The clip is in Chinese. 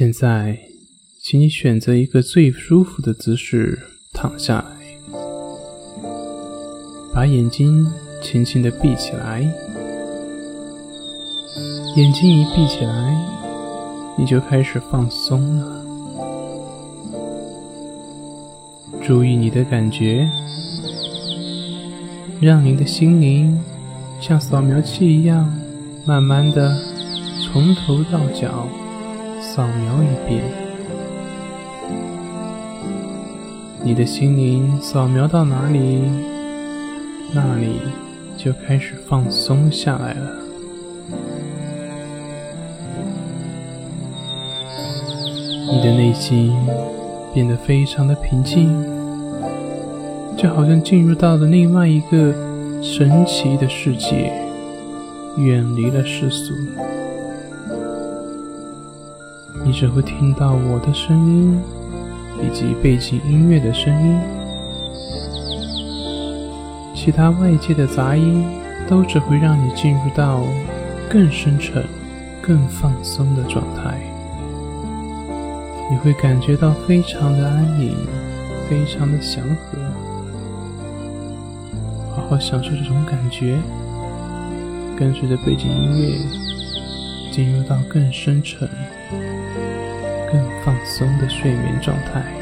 现在，请你选择一个最舒服的姿势躺下来，把眼睛轻轻的闭起来。眼睛一闭起来，你就开始放松了。注意你的感觉，让你的心灵像扫描器一样，慢慢的从头到脚扫描一遍。你的心灵扫描到哪里，那里就开始放松下来了。你的内心变得非常的平静。就好像进入到了另外一个神奇的世界，远离了世俗。你只会听到我的声音以及背景音乐的声音，其他外界的杂音都只会让你进入到更深沉、更放松的状态。你会感觉到非常的安宁，非常的祥和。好好享受这种感觉，跟随着背景音乐，进入到更深沉、更放松的睡眠状态。